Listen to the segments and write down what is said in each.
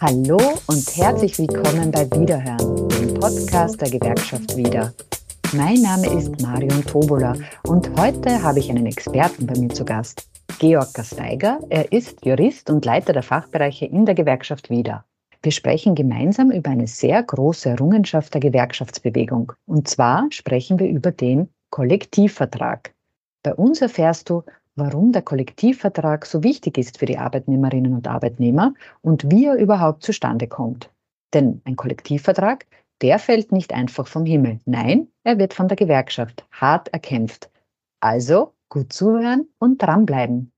Hallo und herzlich willkommen bei Wiederhören, dem Podcast der Gewerkschaft Wieder. Mein Name ist Marion Tobola und heute habe ich einen Experten bei mir zu Gast. Georg Gasteiger. Er ist Jurist und Leiter der Fachbereiche in der Gewerkschaft Wieder. Wir sprechen gemeinsam über eine sehr große Errungenschaft der Gewerkschaftsbewegung. Und zwar sprechen wir über den Kollektivvertrag. Bei uns erfährst du, warum der Kollektivvertrag so wichtig ist für die Arbeitnehmerinnen und Arbeitnehmer und wie er überhaupt zustande kommt. Denn ein Kollektivvertrag, der fällt nicht einfach vom Himmel. Nein, er wird von der Gewerkschaft hart erkämpft. Also gut zuhören und dranbleiben.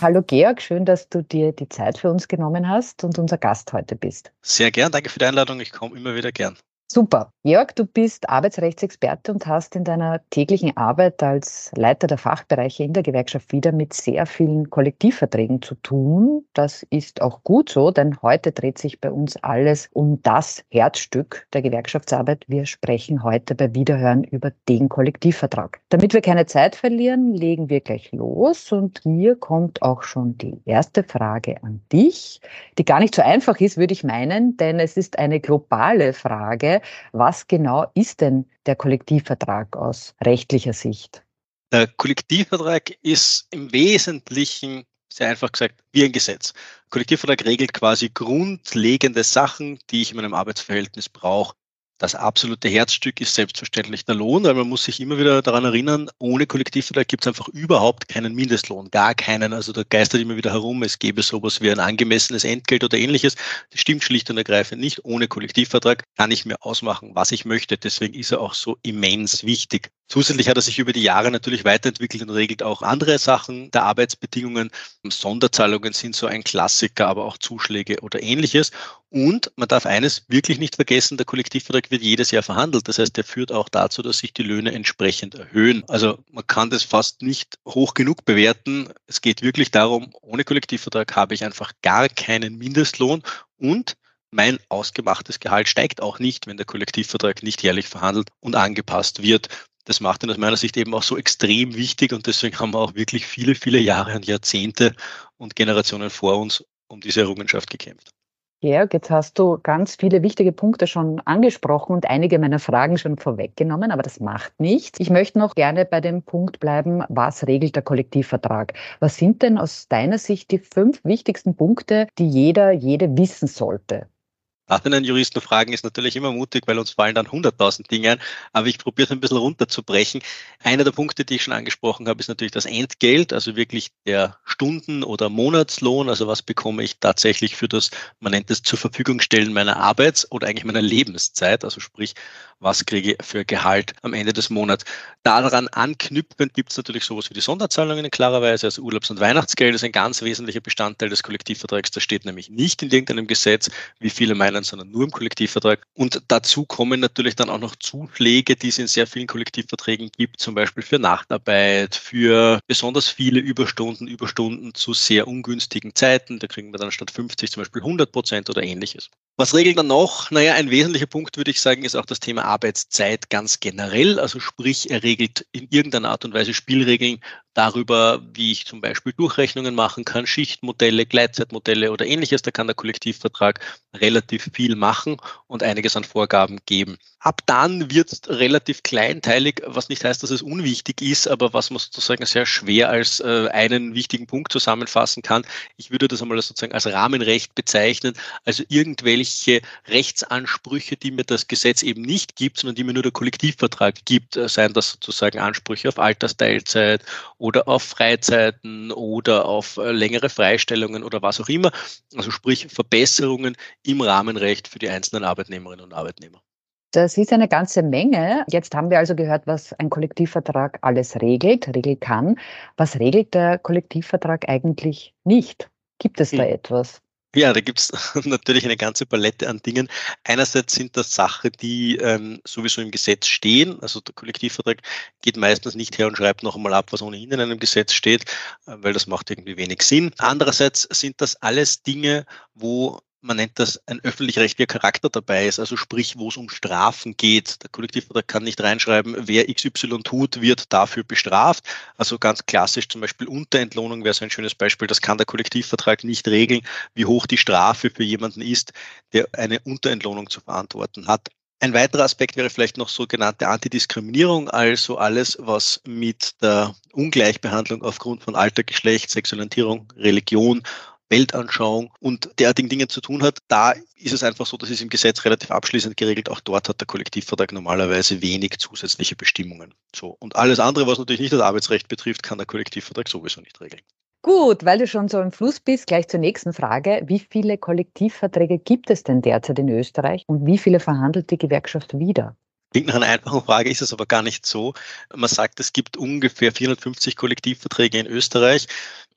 Hallo Georg, schön, dass du dir die Zeit für uns genommen hast und unser Gast heute bist. Sehr gern, danke für die Einladung. Ich komme immer wieder gern. Super. Jörg, du bist Arbeitsrechtsexperte und hast in deiner täglichen Arbeit als Leiter der Fachbereiche in der Gewerkschaft wieder mit sehr vielen Kollektivverträgen zu tun. Das ist auch gut so, denn heute dreht sich bei uns alles um das Herzstück der Gewerkschaftsarbeit. Wir sprechen heute bei Wiederhören über den Kollektivvertrag. Damit wir keine Zeit verlieren, legen wir gleich los und hier kommt auch schon die erste Frage an dich, die gar nicht so einfach ist, würde ich meinen, denn es ist eine globale Frage was genau ist denn der Kollektivvertrag aus rechtlicher Sicht? Der Kollektivvertrag ist im Wesentlichen, sehr einfach gesagt, wie ein Gesetz. Kollektivvertrag regelt quasi grundlegende Sachen, die ich in meinem Arbeitsverhältnis brauche. Das absolute Herzstück ist selbstverständlich der Lohn, weil man muss sich immer wieder daran erinnern, ohne Kollektivvertrag gibt es einfach überhaupt keinen Mindestlohn, gar keinen. Also da geistert immer wieder herum, es gäbe sowas wie ein angemessenes Entgelt oder ähnliches. Das stimmt schlicht und ergreifend nicht. Ohne Kollektivvertrag kann ich mir ausmachen, was ich möchte. Deswegen ist er auch so immens wichtig. Zusätzlich hat er sich über die Jahre natürlich weiterentwickelt und regelt auch andere Sachen der Arbeitsbedingungen. Sonderzahlungen sind so ein Klassiker, aber auch Zuschläge oder ähnliches. Und man darf eines wirklich nicht vergessen, der Kollektivvertrag wird jedes Jahr verhandelt. Das heißt, der führt auch dazu, dass sich die Löhne entsprechend erhöhen. Also man kann das fast nicht hoch genug bewerten. Es geht wirklich darum, ohne Kollektivvertrag habe ich einfach gar keinen Mindestlohn und mein ausgemachtes Gehalt steigt auch nicht, wenn der Kollektivvertrag nicht jährlich verhandelt und angepasst wird das macht ihn aus meiner Sicht eben auch so extrem wichtig und deswegen haben wir auch wirklich viele, viele Jahre und Jahrzehnte und Generationen vor uns um diese Errungenschaft gekämpft. Georg, jetzt hast du ganz viele wichtige Punkte schon angesprochen und einige meiner Fragen schon vorweggenommen, aber das macht nichts. Ich möchte noch gerne bei dem Punkt bleiben, was regelt der Kollektivvertrag? Was sind denn aus deiner Sicht die fünf wichtigsten Punkte, die jeder, jede wissen sollte? Den Juristen fragen ist natürlich immer mutig, weil uns fallen dann 100.000 Dinge ein. Aber ich probiere es ein bisschen runterzubrechen. Einer der Punkte, die ich schon angesprochen habe, ist natürlich das Entgelt, also wirklich der Stunden- oder Monatslohn. Also was bekomme ich tatsächlich für das, man nennt es zur Verfügung stellen meiner Arbeits- oder eigentlich meiner Lebenszeit. Also sprich, was kriege ich für Gehalt am Ende des Monats. Daran anknüpfend gibt es natürlich sowas wie die Sonderzahlungen in klarer Weise. Also Urlaubs- und Weihnachtsgeld ist ein ganz wesentlicher Bestandteil des Kollektivvertrags. Da steht nämlich nicht in irgendeinem Gesetz, wie viele meinen Einzelnen, sondern nur im Kollektivvertrag. Und dazu kommen natürlich dann auch noch Zuschläge, die es in sehr vielen Kollektivverträgen gibt, zum Beispiel für Nachtarbeit, für besonders viele Überstunden, Überstunden zu sehr ungünstigen Zeiten. Da kriegen wir dann statt 50 zum Beispiel 100 Prozent oder ähnliches. Was regelt dann noch? Naja, ein wesentlicher Punkt, würde ich sagen, ist auch das Thema Arbeitszeit ganz generell. Also sprich, er regelt in irgendeiner Art und Weise Spielregeln darüber, wie ich zum Beispiel Durchrechnungen machen kann, Schichtmodelle, Gleitzeitmodelle oder ähnliches. Da kann der Kollektivvertrag relativ viel machen und einiges an Vorgaben geben. Ab dann wird es relativ kleinteilig, was nicht heißt, dass es unwichtig ist, aber was man sozusagen sehr schwer als äh, einen wichtigen Punkt zusammenfassen kann. Ich würde das einmal sozusagen als Rahmenrecht bezeichnen, also irgendwelche Rechtsansprüche, die mir das Gesetz eben nicht gibt, sondern die mir nur der Kollektivvertrag gibt, äh, seien das sozusagen Ansprüche auf Altersteilzeit oder auf Freizeiten oder auf äh, längere Freistellungen oder was auch immer. Also sprich Verbesserungen im Rahmenrecht für die einzelnen Arbeitnehmerinnen und Arbeitnehmer. Das ist eine ganze Menge. Jetzt haben wir also gehört, was ein Kollektivvertrag alles regelt, regeln kann. Was regelt der Kollektivvertrag eigentlich nicht? Gibt es da hm. etwas? Ja, da gibt es natürlich eine ganze Palette an Dingen. Einerseits sind das Sachen, die ähm, sowieso im Gesetz stehen. Also der Kollektivvertrag geht meistens nicht her und schreibt noch einmal ab, was ohnehin in einem Gesetz steht, äh, weil das macht irgendwie wenig Sinn. Andererseits sind das alles Dinge, wo man nennt das ein öffentlich-rechtlicher Charakter dabei ist, also sprich, wo es um Strafen geht. Der Kollektivvertrag kann nicht reinschreiben, wer XY tut, wird dafür bestraft. Also ganz klassisch zum Beispiel Unterentlohnung wäre so ein schönes Beispiel. Das kann der Kollektivvertrag nicht regeln, wie hoch die Strafe für jemanden ist, der eine Unterentlohnung zu verantworten hat. Ein weiterer Aspekt wäre vielleicht noch sogenannte Antidiskriminierung, also alles, was mit der Ungleichbehandlung aufgrund von Alter, Geschlecht, Sexualisierung, Religion Weltanschauung und derartigen Dingen zu tun hat. Da ist es einfach so, das ist im Gesetz relativ abschließend geregelt. Auch dort hat der Kollektivvertrag normalerweise wenig zusätzliche Bestimmungen. So. Und alles andere, was natürlich nicht das Arbeitsrecht betrifft, kann der Kollektivvertrag sowieso nicht regeln. Gut, weil du schon so im Fluss bist, gleich zur nächsten Frage. Wie viele Kollektivverträge gibt es denn derzeit in Österreich und wie viele verhandelt die Gewerkschaft wieder? Klingt nach einer einfachen Frage, ist es aber gar nicht so. Man sagt, es gibt ungefähr 450 Kollektivverträge in Österreich,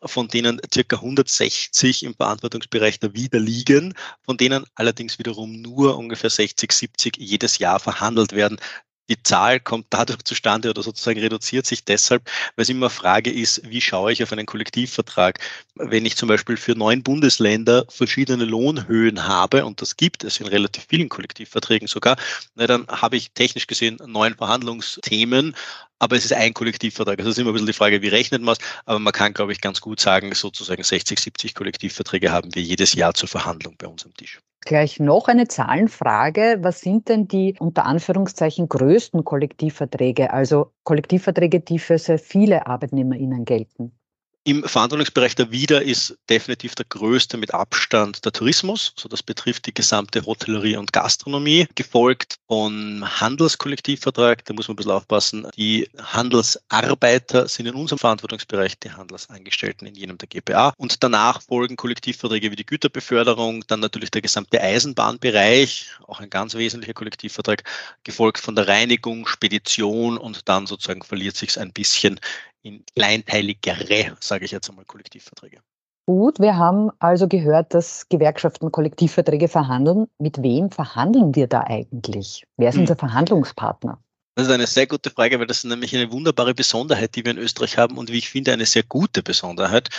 von denen circa 160 im Verantwortungsbereich der Wieder liegen, von denen allerdings wiederum nur ungefähr 60, 70 jedes Jahr verhandelt werden die Zahl kommt dadurch zustande oder sozusagen reduziert sich deshalb, weil es immer Frage ist, wie schaue ich auf einen Kollektivvertrag? Wenn ich zum Beispiel für neun Bundesländer verschiedene Lohnhöhen habe, und das gibt es in relativ vielen Kollektivverträgen sogar, na, dann habe ich technisch gesehen neun Verhandlungsthemen, aber es ist ein Kollektivvertrag. Also es ist immer ein bisschen die Frage, wie rechnet man es, aber man kann, glaube ich, ganz gut sagen, sozusagen 60, 70 Kollektivverträge haben wir jedes Jahr zur Verhandlung bei uns am Tisch. Gleich noch eine Zahlenfrage. Was sind denn die unter Anführungszeichen größten Kollektivverträge, also Kollektivverträge, die für sehr viele ArbeitnehmerInnen gelten? Im Verantwortungsbereich der Wieder ist definitiv der größte mit Abstand der Tourismus. So das betrifft die gesamte Hotellerie und Gastronomie, gefolgt von Handelskollektivvertrag. Da muss man ein bisschen aufpassen. Die Handelsarbeiter sind in unserem Verantwortungsbereich die Handelsangestellten in jenem der GPA. Und danach folgen Kollektivverträge wie die Güterbeförderung, dann natürlich der gesamte Eisenbahnbereich, auch ein ganz wesentlicher Kollektivvertrag, gefolgt von der Reinigung, Spedition und dann sozusagen verliert sich es ein bisschen in kleinteiligere, sage ich jetzt einmal, Kollektivverträge. Gut, wir haben also gehört, dass Gewerkschaften Kollektivverträge verhandeln. Mit wem verhandeln wir da eigentlich? Wer ist hm. unser Verhandlungspartner? Das ist eine sehr gute Frage, weil das ist nämlich eine wunderbare Besonderheit, die wir in Österreich haben und wie ich finde, eine sehr gute Besonderheit.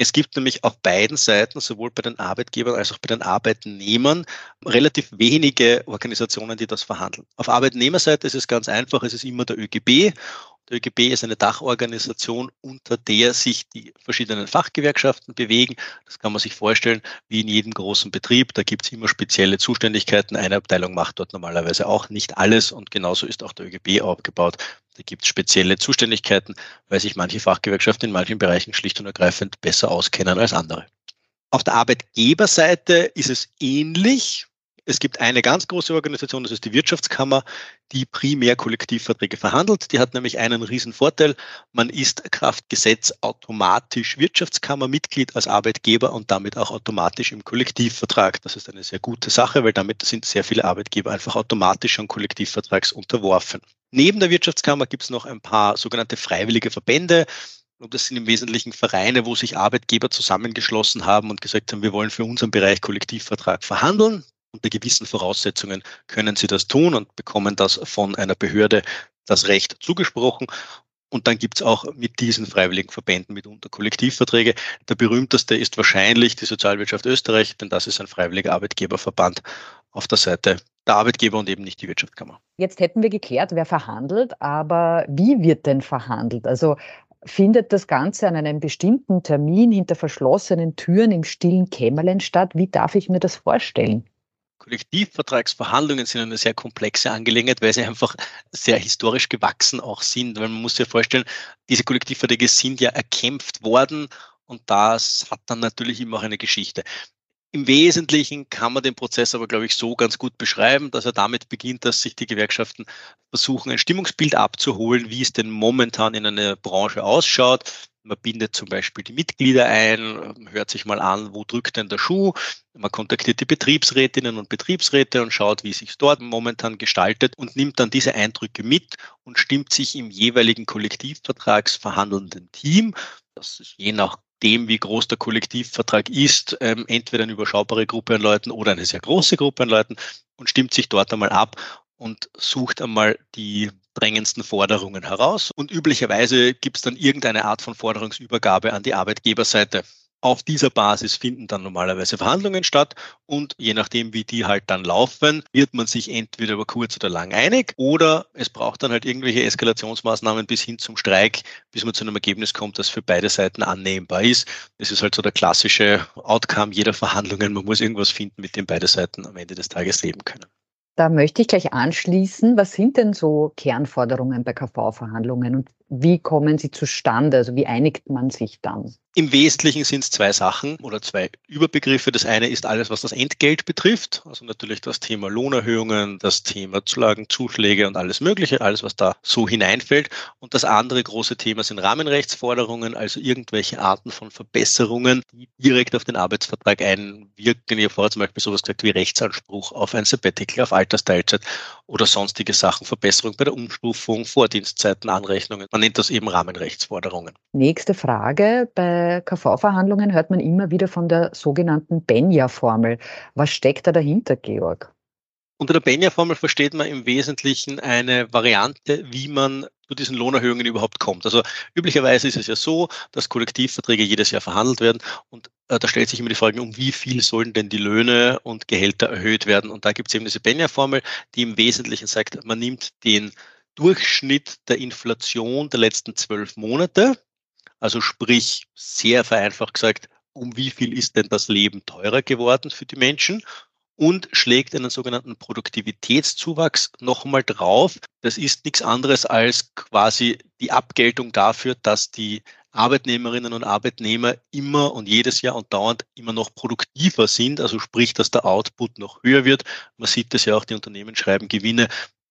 Es gibt nämlich auf beiden Seiten, sowohl bei den Arbeitgebern als auch bei den Arbeitnehmern, relativ wenige Organisationen, die das verhandeln. Auf Arbeitnehmerseite ist es ganz einfach, es ist immer der ÖGB der ÖGB ist eine Dachorganisation, unter der sich die verschiedenen Fachgewerkschaften bewegen. Das kann man sich vorstellen wie in jedem großen Betrieb. Da gibt es immer spezielle Zuständigkeiten. Eine Abteilung macht dort normalerweise auch nicht alles und genauso ist auch der ÖGB aufgebaut. Da gibt es spezielle Zuständigkeiten, weil sich manche Fachgewerkschaften in manchen Bereichen schlicht und ergreifend besser auskennen als andere. Auf der Arbeitgeberseite ist es ähnlich. Es gibt eine ganz große Organisation, das ist die Wirtschaftskammer, die primär Kollektivverträge verhandelt. Die hat nämlich einen riesen Vorteil. Man ist Kraftgesetz automatisch Wirtschaftskammermitglied als Arbeitgeber und damit auch automatisch im Kollektivvertrag. Das ist eine sehr gute Sache, weil damit sind sehr viele Arbeitgeber einfach automatisch schon Kollektivvertrags unterworfen. Neben der Wirtschaftskammer gibt es noch ein paar sogenannte freiwillige Verbände. Und das sind im Wesentlichen Vereine, wo sich Arbeitgeber zusammengeschlossen haben und gesagt haben, wir wollen für unseren Bereich Kollektivvertrag verhandeln. Unter gewissen Voraussetzungen können sie das tun und bekommen das von einer Behörde das Recht zugesprochen. Und dann gibt es auch mit diesen freiwilligen Verbänden mitunter Kollektivverträge. Der berühmteste ist wahrscheinlich die Sozialwirtschaft Österreich, denn das ist ein freiwilliger Arbeitgeberverband auf der Seite der Arbeitgeber und eben nicht die Wirtschaftskammer. Jetzt hätten wir geklärt, wer verhandelt, aber wie wird denn verhandelt? Also findet das Ganze an einem bestimmten Termin hinter verschlossenen Türen im stillen Kämmerlein statt? Wie darf ich mir das vorstellen? Kollektivvertragsverhandlungen sind eine sehr komplexe Angelegenheit, weil sie einfach sehr historisch gewachsen auch sind. Weil man muss sich vorstellen, diese Kollektivverträge sind ja erkämpft worden und das hat dann natürlich immer auch eine Geschichte. Im Wesentlichen kann man den Prozess aber, glaube ich, so ganz gut beschreiben, dass er damit beginnt, dass sich die Gewerkschaften versuchen, ein Stimmungsbild abzuholen, wie es denn momentan in einer Branche ausschaut. Man bindet zum Beispiel die Mitglieder ein, hört sich mal an, wo drückt denn der Schuh. Man kontaktiert die Betriebsrätinnen und Betriebsräte und schaut, wie sich dort momentan gestaltet und nimmt dann diese Eindrücke mit und stimmt sich im jeweiligen Kollektivvertragsverhandelnden Team, das ist je nachdem, wie groß der Kollektivvertrag ist, ähm, entweder eine überschaubare Gruppe an Leuten oder eine sehr große Gruppe an Leuten und stimmt sich dort einmal ab und sucht einmal die drängendsten Forderungen heraus. Und üblicherweise gibt es dann irgendeine Art von Forderungsübergabe an die Arbeitgeberseite. Auf dieser Basis finden dann normalerweise Verhandlungen statt und je nachdem, wie die halt dann laufen, wird man sich entweder über kurz oder lang einig oder es braucht dann halt irgendwelche Eskalationsmaßnahmen bis hin zum Streik, bis man zu einem Ergebnis kommt, das für beide Seiten annehmbar ist. Das ist halt so der klassische Outcome jeder Verhandlungen. Man muss irgendwas finden, mit dem beide Seiten am Ende des Tages leben können. Da möchte ich gleich anschließen. Was sind denn so Kernforderungen bei KV-Verhandlungen und wie kommen sie zustande? Also wie einigt man sich dann? Im Wesentlichen sind es zwei Sachen oder zwei Überbegriffe. Das eine ist alles, was das Entgelt betrifft. Also natürlich das Thema Lohnerhöhungen, das Thema Zulagen, Zuschläge und alles Mögliche, alles, was da so hineinfällt. Und das andere große Thema sind Rahmenrechtsforderungen, also irgendwelche Arten von Verbesserungen, die direkt auf den Arbeitsvertrag einwirken. Ich habe vorher zum Beispiel sowas gesagt wie Rechtsanspruch auf ein Sabbatical, auf Altersteilzeit oder sonstige Sachen, Verbesserung bei der Umstufung, Vordienstzeiten, Anrechnungen. Man nennt das eben Rahmenrechtsforderungen. Nächste Frage. Bei KV-Verhandlungen hört man immer wieder von der sogenannten Benja-Formel. Was steckt da dahinter, Georg? Unter der Benja-Formel versteht man im Wesentlichen eine Variante, wie man zu diesen Lohnerhöhungen überhaupt kommt. Also üblicherweise ist es ja so, dass Kollektivverträge jedes Jahr verhandelt werden und äh, da stellt sich immer die Frage, um wie viel sollen denn die Löhne und Gehälter erhöht werden? Und da gibt es eben diese Benja-Formel, die im Wesentlichen sagt, man nimmt den Durchschnitt der Inflation der letzten zwölf Monate. Also sprich, sehr vereinfacht gesagt, um wie viel ist denn das Leben teurer geworden für die Menschen? Und schlägt einen sogenannten Produktivitätszuwachs nochmal drauf. Das ist nichts anderes als quasi die Abgeltung dafür, dass die Arbeitnehmerinnen und Arbeitnehmer immer und jedes Jahr und dauernd immer noch produktiver sind, also sprich, dass der Output noch höher wird. Man sieht das ja auch, die Unternehmen schreiben Gewinne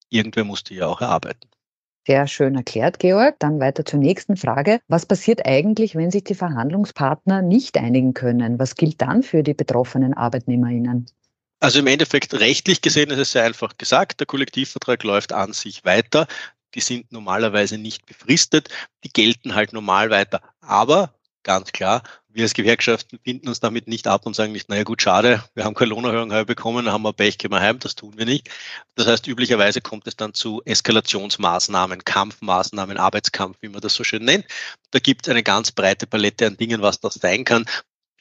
irgendwer musste ja auch erarbeiten. Sehr schön erklärt, Georg. Dann weiter zur nächsten Frage. Was passiert eigentlich, wenn sich die Verhandlungspartner nicht einigen können? Was gilt dann für die betroffenen ArbeitnehmerInnen? Also im Endeffekt rechtlich gesehen ist es sehr einfach gesagt, der Kollektivvertrag läuft an sich weiter. Die sind normalerweise nicht befristet, die gelten halt normal weiter. Aber ganz klar, wir als Gewerkschaften finden uns damit nicht ab und sagen nicht, naja gut, schade, wir haben keine Lohnerhöhung bekommen, haben wir Pech, gehen wir heim, das tun wir nicht. Das heißt, üblicherweise kommt es dann zu Eskalationsmaßnahmen, Kampfmaßnahmen, Arbeitskampf, wie man das so schön nennt. Da gibt es eine ganz breite Palette an Dingen, was das sein kann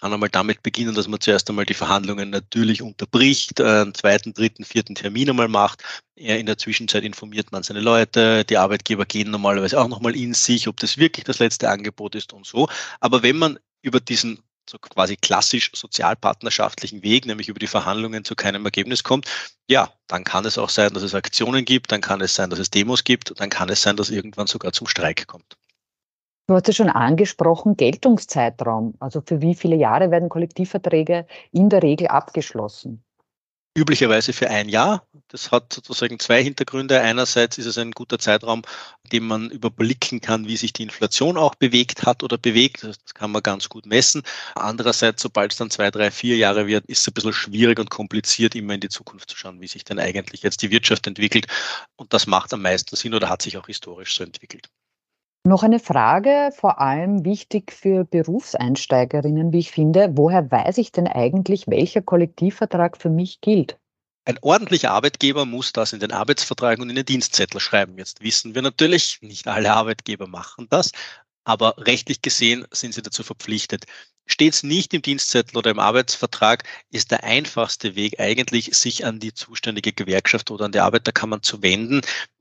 kann einmal damit beginnen, dass man zuerst einmal die Verhandlungen natürlich unterbricht, einen zweiten, dritten, vierten Termin einmal macht. In der Zwischenzeit informiert man seine Leute, die Arbeitgeber gehen normalerweise auch nochmal in sich, ob das wirklich das letzte Angebot ist und so. Aber wenn man über diesen so quasi klassisch sozialpartnerschaftlichen Weg, nämlich über die Verhandlungen zu keinem Ergebnis kommt, ja, dann kann es auch sein, dass es Aktionen gibt, dann kann es sein, dass es Demos gibt, dann kann es sein, dass irgendwann sogar zum Streik kommt. Du hast ja schon angesprochen, Geltungszeitraum. Also für wie viele Jahre werden Kollektivverträge in der Regel abgeschlossen? Üblicherweise für ein Jahr. Das hat sozusagen zwei Hintergründe. Einerseits ist es ein guter Zeitraum, in dem man überblicken kann, wie sich die Inflation auch bewegt hat oder bewegt. Das kann man ganz gut messen. Andererseits, sobald es dann zwei, drei, vier Jahre wird, ist es ein bisschen schwierig und kompliziert, immer in die Zukunft zu schauen, wie sich denn eigentlich jetzt die Wirtschaft entwickelt. Und das macht am meisten Sinn oder hat sich auch historisch so entwickelt. Noch eine Frage, vor allem wichtig für Berufseinsteigerinnen, wie ich finde. Woher weiß ich denn eigentlich, welcher Kollektivvertrag für mich gilt? Ein ordentlicher Arbeitgeber muss das in den Arbeitsvertrag und in den Dienstzettel schreiben. Jetzt wissen wir natürlich, nicht alle Arbeitgeber machen das, aber rechtlich gesehen sind sie dazu verpflichtet. Steht es nicht im Dienstzettel oder im Arbeitsvertrag, ist der einfachste Weg eigentlich, sich an die zuständige Gewerkschaft oder an die Arbeiterkammern zu wenden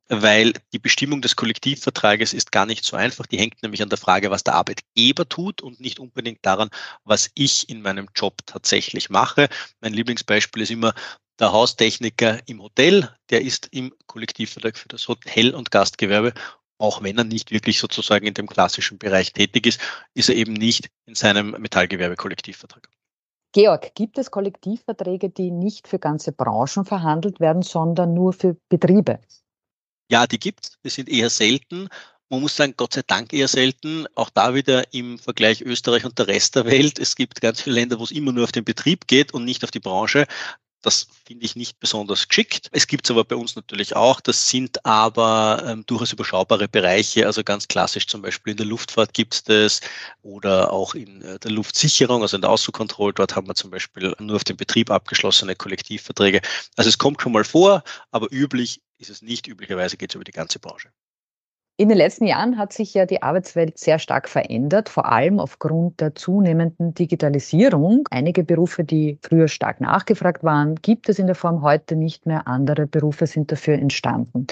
weil die Bestimmung des Kollektivvertrages ist gar nicht so einfach. Die hängt nämlich an der Frage, was der Arbeitgeber tut und nicht unbedingt daran, was ich in meinem Job tatsächlich mache. Mein Lieblingsbeispiel ist immer der Haustechniker im Hotel, der ist im Kollektivvertrag für das Hotel- und Gastgewerbe. Auch wenn er nicht wirklich sozusagen in dem klassischen Bereich tätig ist, ist er eben nicht in seinem Metallgewerbe-Kollektivvertrag. Georg, gibt es Kollektivverträge, die nicht für ganze Branchen verhandelt werden, sondern nur für Betriebe? Ja, die gibt es. Die sind eher selten. Man muss sagen, Gott sei Dank eher selten. Auch da wieder im Vergleich Österreich und der Rest der Welt. Es gibt ganz viele Länder, wo es immer nur auf den Betrieb geht und nicht auf die Branche. Das finde ich nicht besonders geschickt. Es gibt es aber bei uns natürlich auch. Das sind aber ähm, durchaus überschaubare Bereiche. Also ganz klassisch zum Beispiel in der Luftfahrt gibt es das oder auch in äh, der Luftsicherung, also in der Außenkontrolle. Dort haben wir zum Beispiel nur auf den Betrieb abgeschlossene Kollektivverträge. Also es kommt schon mal vor, aber üblich ist es nicht. Üblicherweise geht es über die ganze Branche. In den letzten Jahren hat sich ja die Arbeitswelt sehr stark verändert, vor allem aufgrund der zunehmenden Digitalisierung. Einige Berufe, die früher stark nachgefragt waren, gibt es in der Form heute nicht mehr. Andere Berufe sind dafür entstanden.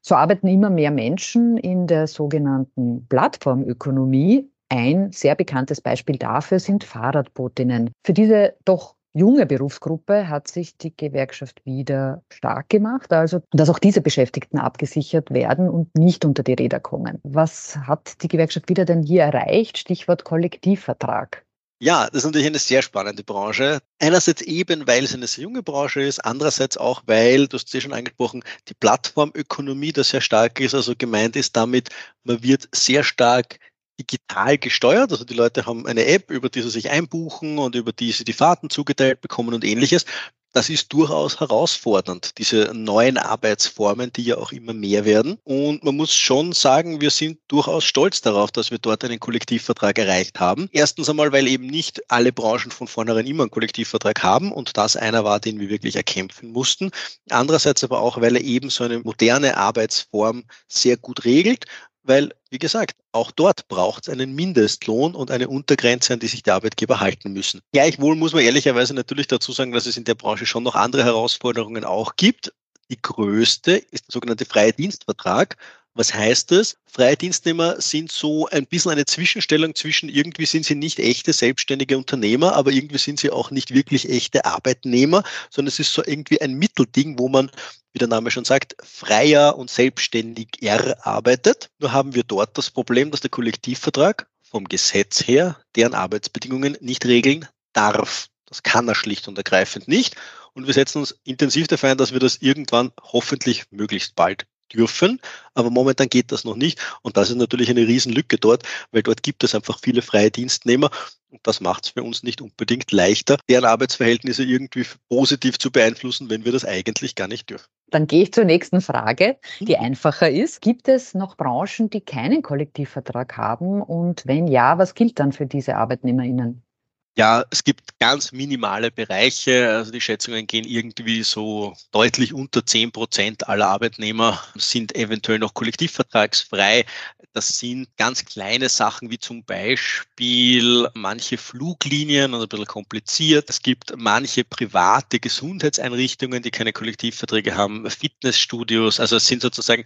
So arbeiten immer mehr Menschen in der sogenannten Plattformökonomie. Ein sehr bekanntes Beispiel dafür sind Fahrradbotinnen. Für diese doch junge Berufsgruppe hat sich die Gewerkschaft wieder stark gemacht, also dass auch diese Beschäftigten abgesichert werden und nicht unter die Räder kommen. Was hat die Gewerkschaft wieder denn hier erreicht? Stichwort Kollektivvertrag. Ja, das ist natürlich eine sehr spannende Branche. Einerseits eben, weil es eine sehr junge Branche ist, andererseits auch, weil, du hast es ja schon angesprochen, die Plattformökonomie da sehr stark ist. Also gemeint ist damit, man wird sehr stark digital gesteuert. Also die Leute haben eine App, über die sie sich einbuchen und über die sie die Fahrten zugeteilt bekommen und ähnliches. Das ist durchaus herausfordernd, diese neuen Arbeitsformen, die ja auch immer mehr werden. Und man muss schon sagen, wir sind durchaus stolz darauf, dass wir dort einen Kollektivvertrag erreicht haben. Erstens einmal, weil eben nicht alle Branchen von vornherein immer einen Kollektivvertrag haben und das einer war, den wir wirklich erkämpfen mussten. Andererseits aber auch, weil er eben so eine moderne Arbeitsform sehr gut regelt weil, wie gesagt, auch dort braucht es einen Mindestlohn und eine Untergrenze, an die sich die Arbeitgeber halten müssen. Gleichwohl muss man ehrlicherweise natürlich dazu sagen, dass es in der Branche schon noch andere Herausforderungen auch gibt. Die größte ist der sogenannte freie Dienstvertrag. Was heißt das? Freie Dienstnehmer sind so ein bisschen eine Zwischenstellung zwischen irgendwie sind sie nicht echte selbstständige Unternehmer, aber irgendwie sind sie auch nicht wirklich echte Arbeitnehmer, sondern es ist so irgendwie ein Mittelding, wo man, wie der Name schon sagt, freier und selbstständig arbeitet. Nur haben wir dort das Problem, dass der Kollektivvertrag vom Gesetz her deren Arbeitsbedingungen nicht regeln darf. Das kann er schlicht und ergreifend nicht. Und wir setzen uns intensiv dafür ein, dass wir das irgendwann hoffentlich möglichst bald dürfen, aber momentan geht das noch nicht und das ist natürlich eine Riesenlücke dort, weil dort gibt es einfach viele freie Dienstnehmer und das macht es für uns nicht unbedingt leichter, deren Arbeitsverhältnisse irgendwie positiv zu beeinflussen, wenn wir das eigentlich gar nicht dürfen. Dann gehe ich zur nächsten Frage, die mhm. einfacher ist. Gibt es noch Branchen, die keinen Kollektivvertrag haben und wenn ja, was gilt dann für diese Arbeitnehmerinnen? Ja, es gibt ganz minimale Bereiche. Also die Schätzungen gehen irgendwie so deutlich unter 10 Prozent aller Arbeitnehmer sind eventuell noch kollektivvertragsfrei. Das sind ganz kleine Sachen wie zum Beispiel manche Fluglinien und ein bisschen kompliziert. Es gibt manche private Gesundheitseinrichtungen, die keine Kollektivverträge haben, Fitnessstudios. Also es sind sozusagen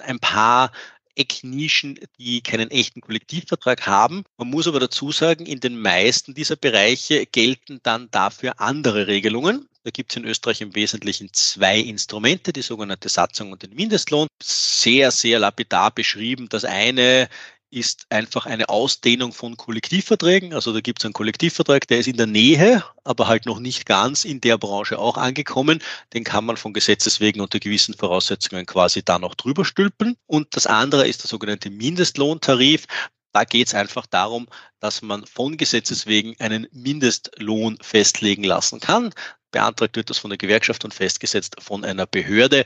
ein paar Ecknischen, die keinen echten Kollektivvertrag haben. Man muss aber dazu sagen, in den meisten dieser Bereiche gelten dann dafür andere Regelungen. Da gibt es in Österreich im Wesentlichen zwei Instrumente, die sogenannte Satzung und den Mindestlohn. Sehr, sehr lapidar beschrieben. Das eine ist einfach eine Ausdehnung von Kollektivverträgen. Also da gibt es einen Kollektivvertrag, der ist in der Nähe, aber halt noch nicht ganz in der Branche auch angekommen. Den kann man von Gesetzes wegen unter gewissen Voraussetzungen quasi da noch drüber stülpen. Und das andere ist der sogenannte Mindestlohntarif. Da geht es einfach darum, dass man von Gesetzes wegen einen Mindestlohn festlegen lassen kann. Beantragt wird das von der Gewerkschaft und festgesetzt von einer Behörde.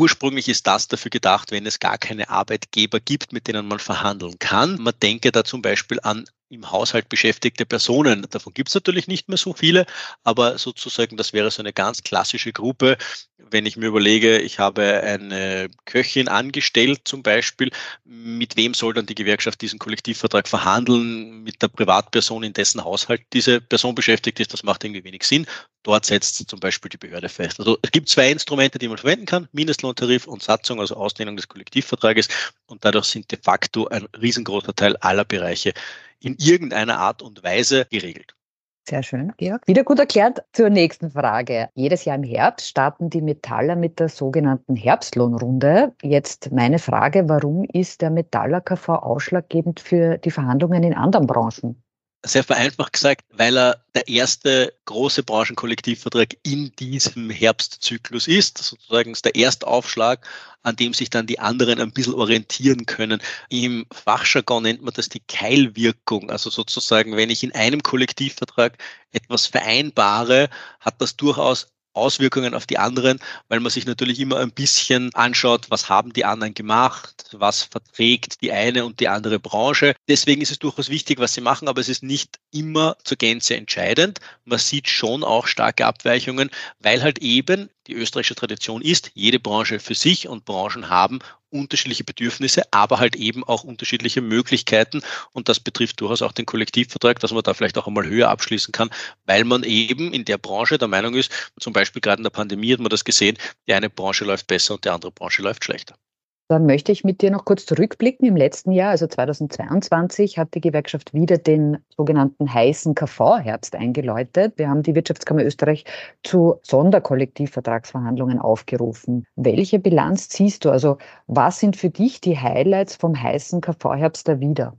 Ursprünglich ist das dafür gedacht, wenn es gar keine Arbeitgeber gibt, mit denen man verhandeln kann. Man denke da zum Beispiel an im Haushalt beschäftigte Personen. Davon gibt es natürlich nicht mehr so viele, aber sozusagen, das wäre so eine ganz klassische Gruppe. Wenn ich mir überlege, ich habe eine Köchin angestellt zum Beispiel, mit wem soll dann die Gewerkschaft diesen Kollektivvertrag verhandeln? Mit der Privatperson, in dessen Haushalt diese Person beschäftigt ist, das macht irgendwie wenig Sinn. Dort setzt zum Beispiel die Behörde fest. Also es gibt zwei Instrumente, die man verwenden kann, Mindestlohntarif und Satzung, also Ausdehnung des Kollektivvertrages. Und dadurch sind de facto ein riesengroßer Teil aller Bereiche in irgendeiner Art und Weise geregelt. Sehr schön, Georg. Wieder gut erklärt zur nächsten Frage. Jedes Jahr im Herbst starten die Metaller mit der sogenannten Herbstlohnrunde. Jetzt meine Frage, warum ist der Metaller KV ausschlaggebend für die Verhandlungen in anderen Branchen? Sehr vereinfacht gesagt, weil er der erste große Branchenkollektivvertrag in diesem Herbstzyklus ist. Sozusagen ist der Erstaufschlag, an dem sich dann die anderen ein bisschen orientieren können. Im Fachjargon nennt man das die Keilwirkung. Also sozusagen, wenn ich in einem Kollektivvertrag etwas vereinbare, hat das durchaus Auswirkungen auf die anderen, weil man sich natürlich immer ein bisschen anschaut, was haben die anderen gemacht, was verträgt die eine und die andere Branche. Deswegen ist es durchaus wichtig, was sie machen, aber es ist nicht immer zur Gänze entscheidend. Man sieht schon auch starke Abweichungen, weil halt eben die österreichische Tradition ist, jede Branche für sich und Branchen haben unterschiedliche Bedürfnisse, aber halt eben auch unterschiedliche Möglichkeiten. Und das betrifft durchaus auch den Kollektivvertrag, dass man da vielleicht auch einmal höher abschließen kann, weil man eben in der Branche der Meinung ist, zum Beispiel gerade in der Pandemie hat man das gesehen, die eine Branche läuft besser und die andere Branche läuft schlechter. Dann möchte ich mit dir noch kurz zurückblicken. Im letzten Jahr, also 2022, hat die Gewerkschaft wieder den sogenannten heißen KV-Herbst eingeläutet. Wir haben die Wirtschaftskammer Österreich zu Sonderkollektivvertragsverhandlungen aufgerufen. Welche Bilanz ziehst du? Also was sind für dich die Highlights vom heißen KV-Herbst da wieder?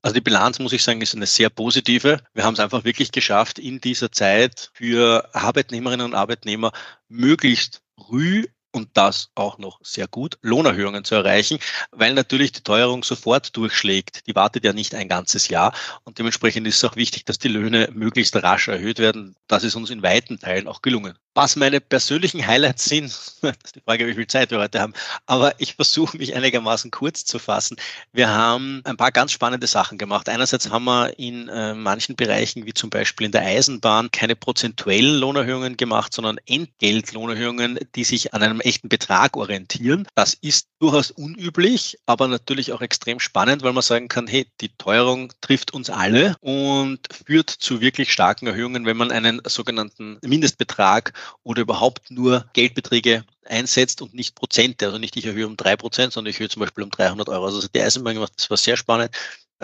Also die Bilanz, muss ich sagen, ist eine sehr positive. Wir haben es einfach wirklich geschafft, in dieser Zeit für Arbeitnehmerinnen und Arbeitnehmer möglichst früh und das auch noch sehr gut, Lohnerhöhungen zu erreichen, weil natürlich die Teuerung sofort durchschlägt. Die wartet ja nicht ein ganzes Jahr und dementsprechend ist es auch wichtig, dass die Löhne möglichst rasch erhöht werden. Das ist uns in weiten Teilen auch gelungen. Was meine persönlichen Highlights sind, das ist die Frage, wie viel Zeit wir heute haben, aber ich versuche mich einigermaßen kurz zu fassen. Wir haben ein paar ganz spannende Sachen gemacht. Einerseits haben wir in äh, manchen Bereichen, wie zum Beispiel in der Eisenbahn, keine prozentuellen Lohnerhöhungen gemacht, sondern Entgeltlohnerhöhungen, die sich an einem echten Betrag orientieren. Das ist durchaus unüblich, aber natürlich auch extrem spannend, weil man sagen kann, hey, die Teuerung trifft uns alle und führt zu wirklich starken Erhöhungen, wenn man einen sogenannten Mindestbetrag oder überhaupt nur Geldbeträge einsetzt und nicht Prozente. Also nicht ich erhöhe um drei Prozent, sondern ich erhöhe zum Beispiel um 300 Euro. Also die Eisenbahn gemacht, das war sehr spannend.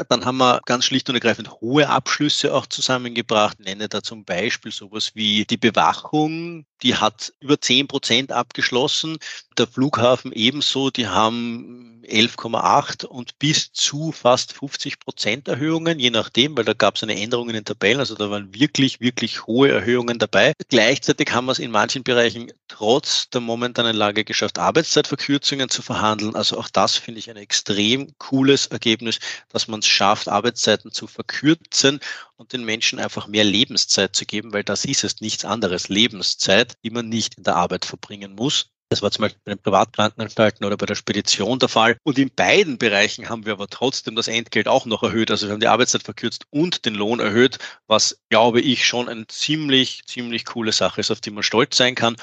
Dann haben wir ganz schlicht und ergreifend hohe Abschlüsse auch zusammengebracht. Ich nenne da zum Beispiel sowas wie die Bewachung, die hat über 10 Prozent abgeschlossen. Der Flughafen ebenso, die haben 11,8 und bis zu fast 50 Prozent Erhöhungen, je nachdem, weil da gab es eine Änderung in den Tabellen, also da waren wirklich, wirklich hohe Erhöhungen dabei. Gleichzeitig haben wir es in manchen Bereichen trotz der momentanen Lage geschafft, Arbeitszeitverkürzungen zu verhandeln. Also auch das finde ich ein extrem cooles Ergebnis, dass man es schafft, Arbeitszeiten zu verkürzen und den Menschen einfach mehr Lebenszeit zu geben, weil das ist es nichts anderes, Lebenszeit, die man nicht in der Arbeit verbringen muss. Das war zum Beispiel bei den Privatkrankenanstalten oder bei der Spedition der Fall. Und in beiden Bereichen haben wir aber trotzdem das Entgelt auch noch erhöht. Also wir haben die Arbeitszeit verkürzt und den Lohn erhöht, was, glaube ich, schon eine ziemlich, ziemlich coole Sache ist, auf die man stolz sein kann.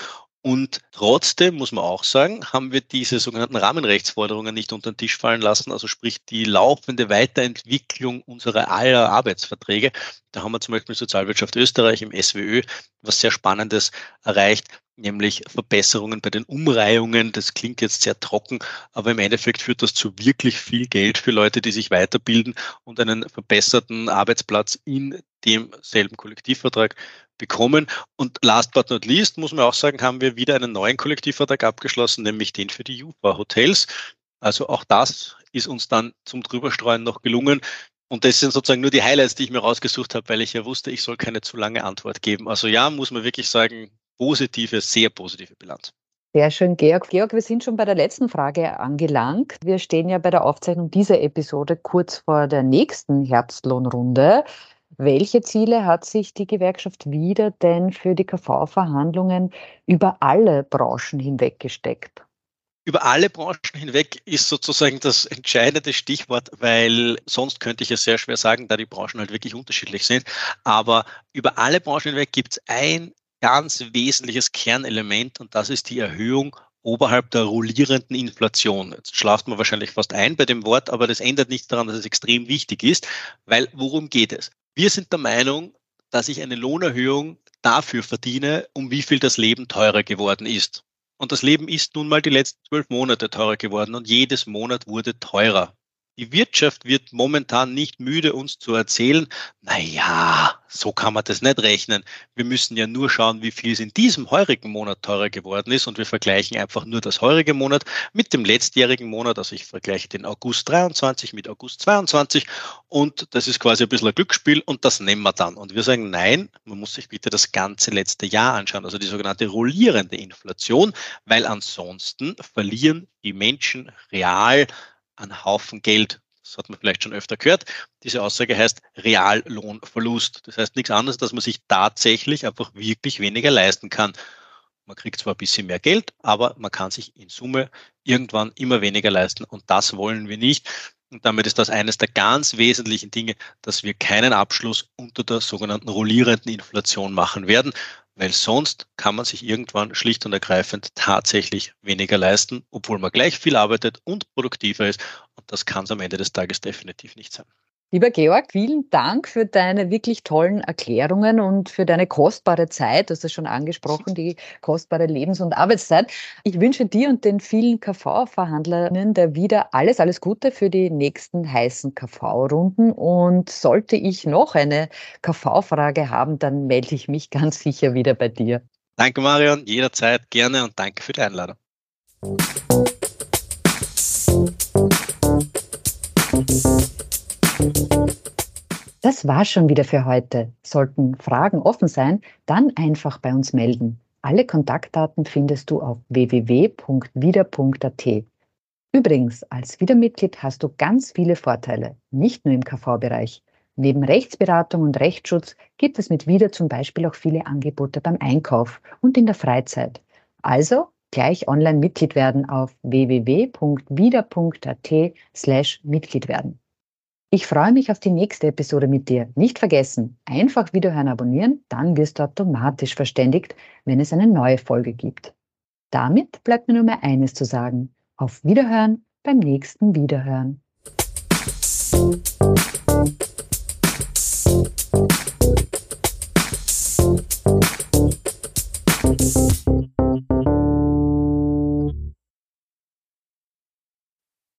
Und trotzdem muss man auch sagen, haben wir diese sogenannten Rahmenrechtsforderungen nicht unter den Tisch fallen lassen, also sprich die laufende Weiterentwicklung unserer aller Arbeitsverträge. Da haben wir zum Beispiel Sozialwirtschaft Österreich im SWÖ was sehr Spannendes erreicht, nämlich Verbesserungen bei den Umreihungen. Das klingt jetzt sehr trocken, aber im Endeffekt führt das zu wirklich viel Geld für Leute, die sich weiterbilden und einen verbesserten Arbeitsplatz in demselben Kollektivvertrag bekommen. Und last but not least, muss man auch sagen, haben wir wieder einen neuen Kollektivvertrag abgeschlossen, nämlich den für die Jufa Hotels. Also auch das ist uns dann zum Drüberstreuen noch gelungen. Und das sind sozusagen nur die Highlights, die ich mir rausgesucht habe, weil ich ja wusste, ich soll keine zu lange Antwort geben. Also ja, muss man wirklich sagen, positive, sehr positive Bilanz. Sehr schön, Georg. Georg, wir sind schon bei der letzten Frage angelangt. Wir stehen ja bei der Aufzeichnung dieser Episode kurz vor der nächsten Herbstlohnrunde. Welche Ziele hat sich die Gewerkschaft wieder denn für die KV-Verhandlungen über alle Branchen hinweg gesteckt? Über alle Branchen hinweg ist sozusagen das entscheidende Stichwort, weil sonst könnte ich es sehr schwer sagen, da die Branchen halt wirklich unterschiedlich sind. Aber über alle Branchen hinweg gibt es ein ganz wesentliches Kernelement und das ist die Erhöhung oberhalb der rollierenden Inflation. Jetzt schlaft man wahrscheinlich fast ein bei dem Wort, aber das ändert nichts daran, dass es extrem wichtig ist, weil worum geht es? Wir sind der Meinung, dass ich eine Lohnerhöhung dafür verdiene, um wie viel das Leben teurer geworden ist. Und das Leben ist nun mal die letzten zwölf Monate teurer geworden und jedes Monat wurde teurer. Die Wirtschaft wird momentan nicht müde, uns zu erzählen, na ja, so kann man das nicht rechnen. Wir müssen ja nur schauen, wie viel es in diesem heurigen Monat teurer geworden ist und wir vergleichen einfach nur das heurige Monat mit dem letztjährigen Monat. Also ich vergleiche den August 23 mit August 22 und das ist quasi ein bisschen ein Glücksspiel und das nehmen wir dann. Und wir sagen, nein, man muss sich bitte das ganze letzte Jahr anschauen, also die sogenannte rollierende Inflation, weil ansonsten verlieren die Menschen real einen Haufen Geld. Das hat man vielleicht schon öfter gehört. Diese Aussage heißt Reallohnverlust. Das heißt nichts anderes, dass man sich tatsächlich einfach wirklich weniger leisten kann. Man kriegt zwar ein bisschen mehr Geld, aber man kann sich in Summe irgendwann immer weniger leisten und das wollen wir nicht. Und damit ist das eines der ganz wesentlichen Dinge, dass wir keinen Abschluss unter der sogenannten rollierenden Inflation machen werden. Weil sonst kann man sich irgendwann schlicht und ergreifend tatsächlich weniger leisten, obwohl man gleich viel arbeitet und produktiver ist. Und das kann es am Ende des Tages definitiv nicht sein. Lieber Georg, vielen Dank für deine wirklich tollen Erklärungen und für deine kostbare Zeit. Du hast es schon angesprochen, die kostbare Lebens- und Arbeitszeit. Ich wünsche dir und den vielen KV-Verhandlerinnen der wieder alles, alles Gute für die nächsten heißen KV-Runden. Und sollte ich noch eine KV-Frage haben, dann melde ich mich ganz sicher wieder bei dir. Danke, Marion. Jederzeit gerne und danke für die Einladung. Das war schon wieder für heute. Sollten Fragen offen sein, dann einfach bei uns melden. Alle Kontaktdaten findest du auf www.wieder.at. Übrigens, als Wiedermitglied hast du ganz viele Vorteile, nicht nur im KV-Bereich. Neben Rechtsberatung und Rechtsschutz gibt es mit Wieder zum Beispiel auch viele Angebote beim Einkauf und in der Freizeit. Also gleich online Mitglied werden auf www.wieder.at slash Mitglied werden. Ich freue mich auf die nächste Episode mit dir. Nicht vergessen, einfach Wiederhören abonnieren, dann wirst du automatisch verständigt, wenn es eine neue Folge gibt. Damit bleibt mir nur mehr eines zu sagen. Auf Wiederhören beim nächsten Wiederhören.